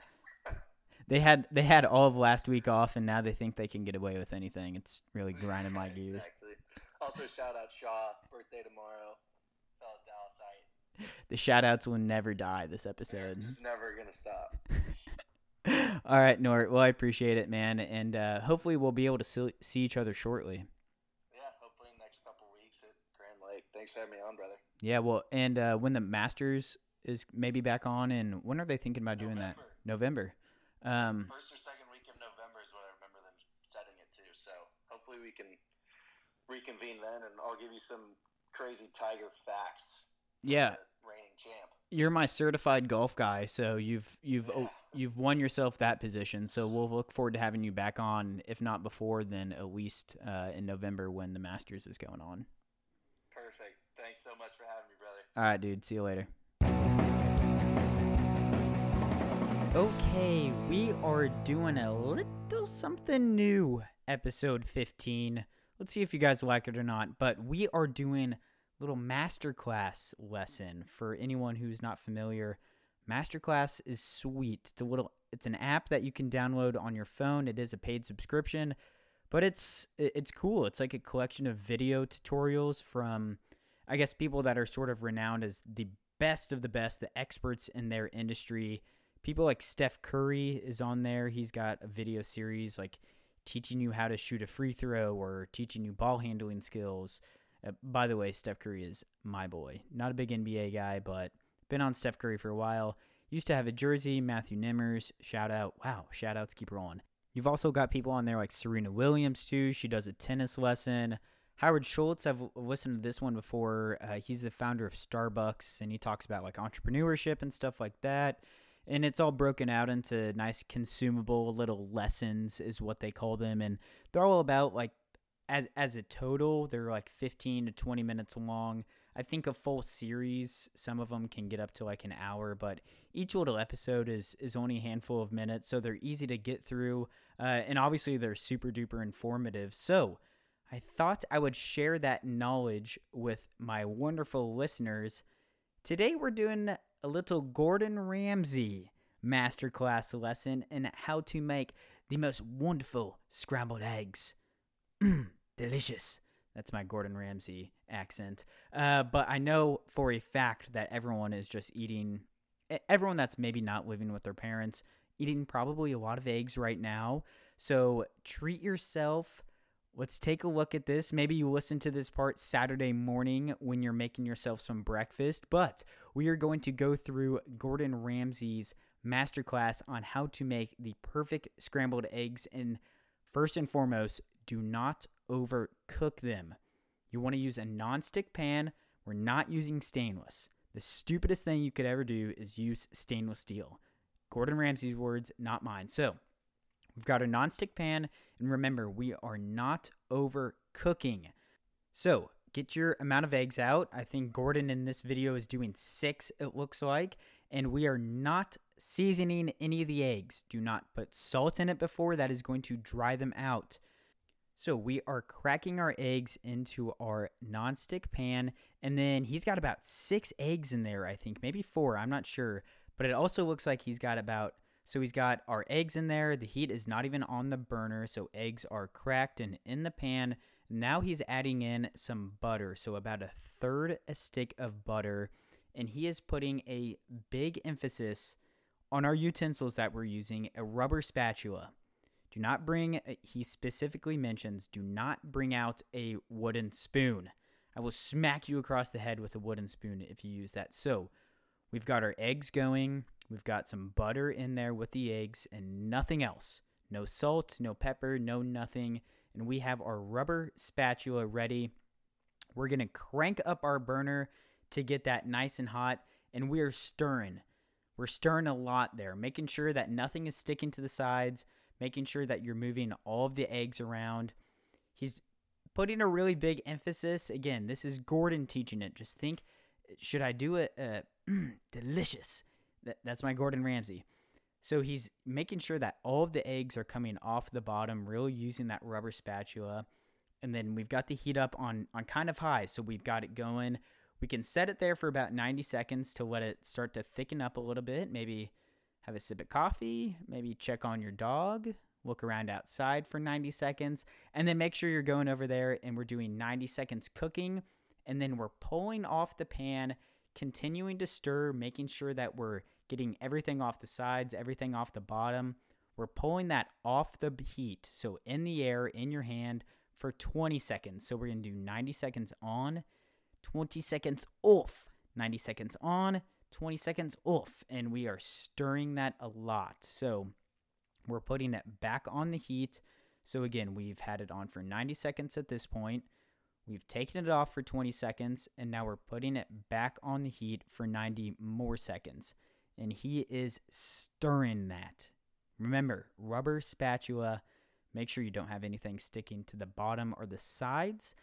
They had they had all of last week off, and now they think they can get away with anything. It's really grinding my gears. Exactly. Also, shout out Shaw, birthday tomorrow. Fellow Dallasite. The shout outs will never die this episode. It's never gonna stop. All right, Nort. Well, I appreciate it, man, and uh, hopefully we'll be able to see, see each other shortly. Yeah, hopefully next couple weeks at Grand Lake. Thanks for having me on, brother. Yeah, well, and uh, when the Masters is maybe back on, and when are they thinking about doing that? November. Um, First or second week of November is what I remember them setting it to. So hopefully we can reconvene then, and I'll give you some crazy Tiger facts. Yeah, reigning champ. you're my certified golf guy, so you've you've Yeah. oh, you've won yourself that position. So we'll look forward to having you back on, if not before, then at least uh, in November when the Masters is going on. Perfect. Thanks so much for having me, brother. All right, dude. See you later. Okay, we are doing a little something new. Episode 15. Let's see if you guys like it or not. But we are doing little masterclass lesson for anyone who's not familiar. Masterclass is sweet. It's a little it's an app that you can download on your phone. It is a paid subscription, but it's it's cool. It's like a collection of video tutorials from I guess people that are sort of renowned as the best of the best, the experts in their industry. People like Steph Curry is on there. He's got a video series like teaching you how to shoot a free throw or teaching you ball handling skills. Uh, by the way, Steph Curry is my boy. Not a big NBA guy, but been on Steph Curry for a while. Used to have a jersey, Matthew Nimmers. Shout out. Wow, shout outs keep rolling. You've also got people on there like Serena Williams, too. She does a tennis lesson. Howard Schultz, I've listened to this one before. Uh, he's the founder of Starbucks, and he talks about like entrepreneurship and stuff like that. And it's all broken out into nice, consumable little lessons, is what they call them. And they're all about like, as as a total, they're like 15 to 20 minutes long. I think a full series, some of them can get up to like an hour, but each little episode is is only a handful of minutes, so they're easy to get through, uh, and obviously they're super duper informative. So I thought I would share that knowledge with my wonderful listeners. Today we're doing a little Gordon Ramsay masterclass lesson in how to make the most wonderful scrambled eggs. Mm, delicious. That's my Gordon Ramsay accent. Uh, but I know for a fact that everyone is just eating, everyone that's maybe not living with their parents, eating probably a lot of eggs right now. So treat yourself. Let's take a look at this. Maybe you listen to this part Saturday morning when you're making yourself some breakfast, but we are going to go through Gordon Ramsay's masterclass on how to make the perfect scrambled eggs. And first and foremost, do not overcook them. You want to use a non-stick pan. We're not using stainless. The stupidest thing you could ever do is use stainless steel. Gordon Ramsay's words, not mine. So, we've got a non-stick pan, and remember, we are not overcooking. So, get your amount of eggs out. I think Gordon in this video is doing six, it looks like. And we are not seasoning any of the eggs. Do not put salt in it before, that is going to dry them out. So we are cracking our eggs into our nonstick pan, and then he's got about six eggs in there, I think, maybe four, I'm not sure. But it also looks like he's got about so he's got our eggs in there. The heat is not even on the burner, so eggs are cracked and in the pan. Now he's adding in some butter, so about a third a stick of butter, and he is putting a big emphasis on our utensils that we're using, a rubber spatula. Do not bring, he specifically mentions, do not bring out a wooden spoon. I will smack you across the head with a wooden spoon if you use that. So, we've got our eggs going. We've got some butter in there with the eggs and nothing else. No salt, no pepper, no nothing. And we have our rubber spatula ready. We're going to crank up our burner to get that nice and hot. And we are stirring. We're stirring a lot there, making sure that nothing is sticking to the sides, making sure that you're moving all of the eggs around. He's putting a really big emphasis. Again, this is Gordon teaching it. Just think, should I do it? Uh, delicious. That, that's my Gordon Ramsay. So he's making sure that all of the eggs are coming off the bottom, really using that rubber spatula. And then we've got the heat up on, on kind of high. So we've got it going. We can set it there for about 90 seconds to let it start to thicken up a little bit. Maybe have a sip of coffee, maybe check on your dog, look around outside for 90 seconds, and then make sure you're going over there and we're doing 90 seconds cooking. And then we're pulling off the pan, continuing to stir, making sure that we're getting everything off the sides, everything off the bottom. We're pulling that off the heat, so in the air, in your hand, for 20 seconds. So we're to do 90 seconds on, 20 seconds off, 90 seconds on, 20 seconds off. And we are stirring that a lot. So we're putting it back on the heat. So again, we've had it on for 90 seconds at this point. We've taken it off for 20 seconds, and now we're putting it back on the heat for 90 more seconds. And he is stirring that. Remember, rubber spatula. Make sure you don't have anything sticking to the bottom or the sides.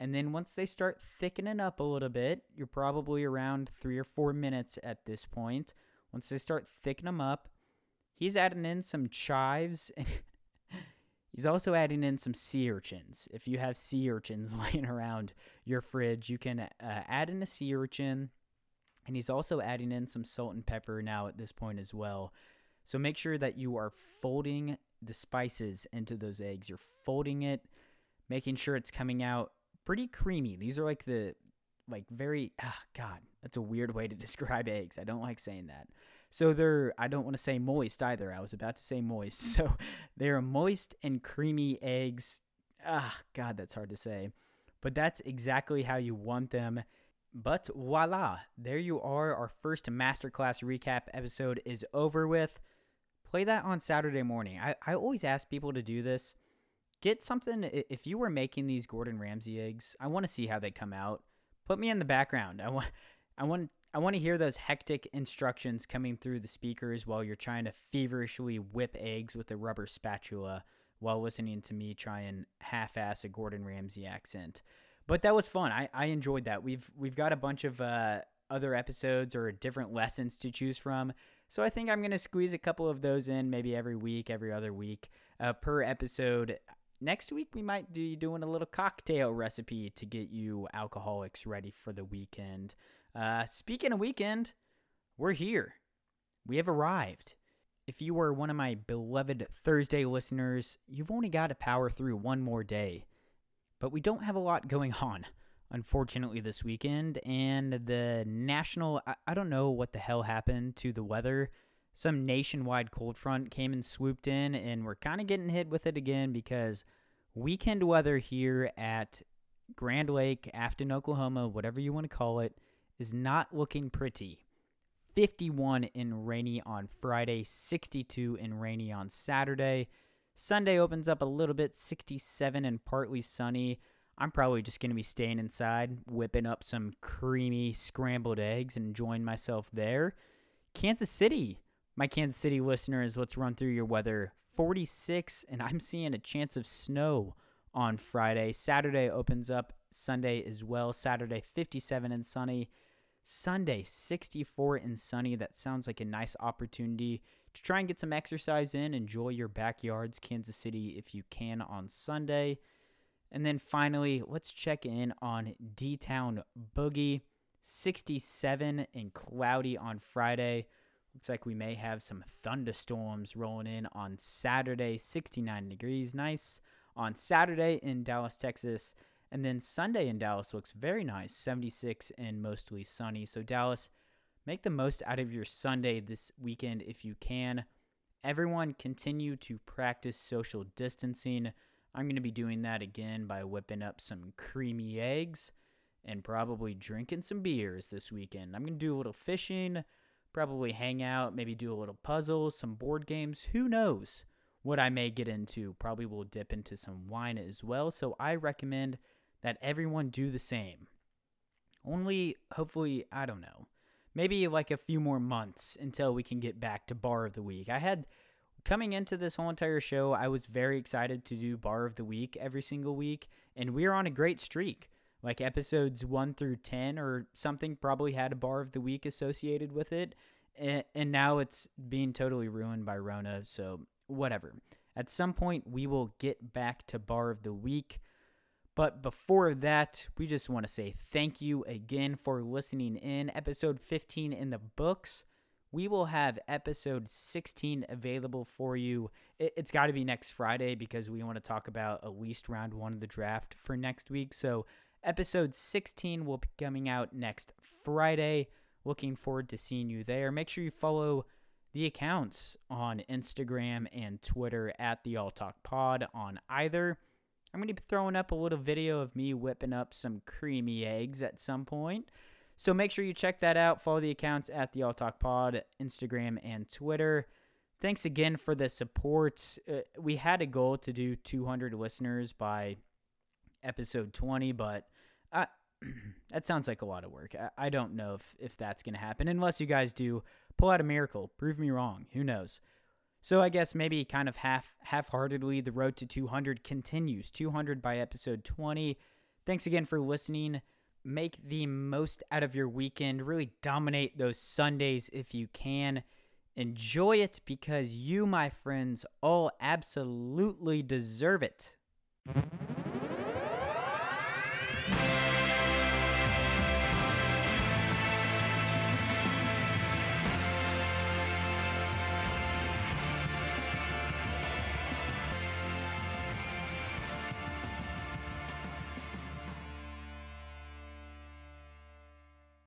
And then once they start thickening up a little bit, you're probably around three or four minutes at this point. Once they start thickening them up, he's adding in some chives. he's also adding in some sea urchins. If you have sea urchins laying around your fridge, you can uh, add in a sea urchin. And he's also adding in some salt and pepper now at this point as well. So make sure that you are folding the spices into those eggs. You're folding it, making sure it's coming out pretty creamy. These are like the like very ah god, that's a weird way to describe eggs. I don't like saying that. So they're I don't want to say moist either. I was about to say moist. So they're moist and creamy eggs. Ah god, that's hard to say. But that's exactly how you want them. But voila, there you are. Our first masterclass recap episode is over with. Play that on Saturday morning. I, I always ask people to do this get something if you were making these Gordon Ramsay eggs, I want to see how they come out. Put me in the background. I want I want I want to hear those hectic instructions coming through the speakers while you're trying to feverishly whip eggs with a rubber spatula while listening to me try and half-ass a Gordon Ramsay accent. But that was fun. I, I enjoyed that. We've we've got a bunch of uh, other episodes or different lessons to choose from. So I think I'm going to squeeze a couple of those in maybe every week, every other week uh, per episode next week we might be doing a little cocktail recipe to get you alcoholics ready for the weekend. Uh, speaking of weekend, we're here. We have arrived. If you are one of my beloved Thursday listeners, you've only got to power through one more day. But we don't have a lot going on, unfortunately, this weekend. And the national, I, I don't know what the hell happened to the weather some nationwide cold front came and swooped in, and we're kind of getting hit with it again because weekend weather here at Grand Lake, Afton, Oklahoma, whatever you want to call it, is not looking pretty. 51 in rainy on Friday, 62 in rainy on Saturday. Sunday opens up a little bit, 67 and partly sunny. I'm probably just going to be staying inside, whipping up some creamy scrambled eggs and enjoying myself there. Kansas City, my Kansas City listeners, let's run through your weather. 46, and I'm seeing a chance of snow on Friday. Saturday opens up Sunday as well. Saturday, 57 and sunny. Sunday, 64 and sunny. That sounds like a nice opportunity to try and get some exercise in. Enjoy your backyards, Kansas City, if you can on Sunday. And then finally, let's check in on D Town Boogie. 67 and cloudy on Friday. Looks like we may have some thunderstorms rolling in on Saturday, 69 degrees, nice. On Saturday in Dallas, Texas, and then Sunday in Dallas looks very nice, 76 and mostly sunny. So, Dallas, make the most out of your Sunday this weekend if you can. Everyone, continue to practice social distancing. I'm going to be doing that again by whipping up some creamy eggs and probably drinking some beers this weekend. I'm going to do a little fishing probably hang out, maybe do a little puzzle, some board games. Who knows what I may get into? Probably will dip into some wine as well. So I recommend that everyone do the same. Only, hopefully, I don't know, maybe like a few more months until we can get back to bar of the week. I had coming into this whole entire show, I was very excited to do Bar of the Week every single week, and we're on a great streak. Like episodes 1 through 10 or something probably had a Bar of the Week associated with it, and, now it's being totally ruined by Rona, so whatever. At some point, we will get back to Bar of the Week. But before that, we just want to say thank you again for listening in. Episode 15 in the books we will have episode 16 available for you. It, has got to be next Friday because we want to talk about at least round one of the draft for next week. So, episode 16 will be coming out next Friday. Looking forward to seeing you there. Make sure you follow the accounts on Instagram and Twitter at the All Talk Pod on either. I'm going to be throwing up a little video of me whipping up some creamy eggs at some point. So make sure you check that out. Follow the accounts at the All Talk Pod, Instagram and Twitter. Thanks again for the support. Uh, we had a goal to do 200 listeners by episode 20, but I, that sounds like a lot of work. I, I don't know if, if that's going to happen unless you guys do pull out a miracle. Prove me wrong. Who knows? So I guess maybe kind of half half-heartedly the road to 200 continues. 200 by episode 20. Thanks again for listening make the most out of your weekend. Really dominate those Sundays if you can. Enjoy it because you, my friends, all absolutely deserve it.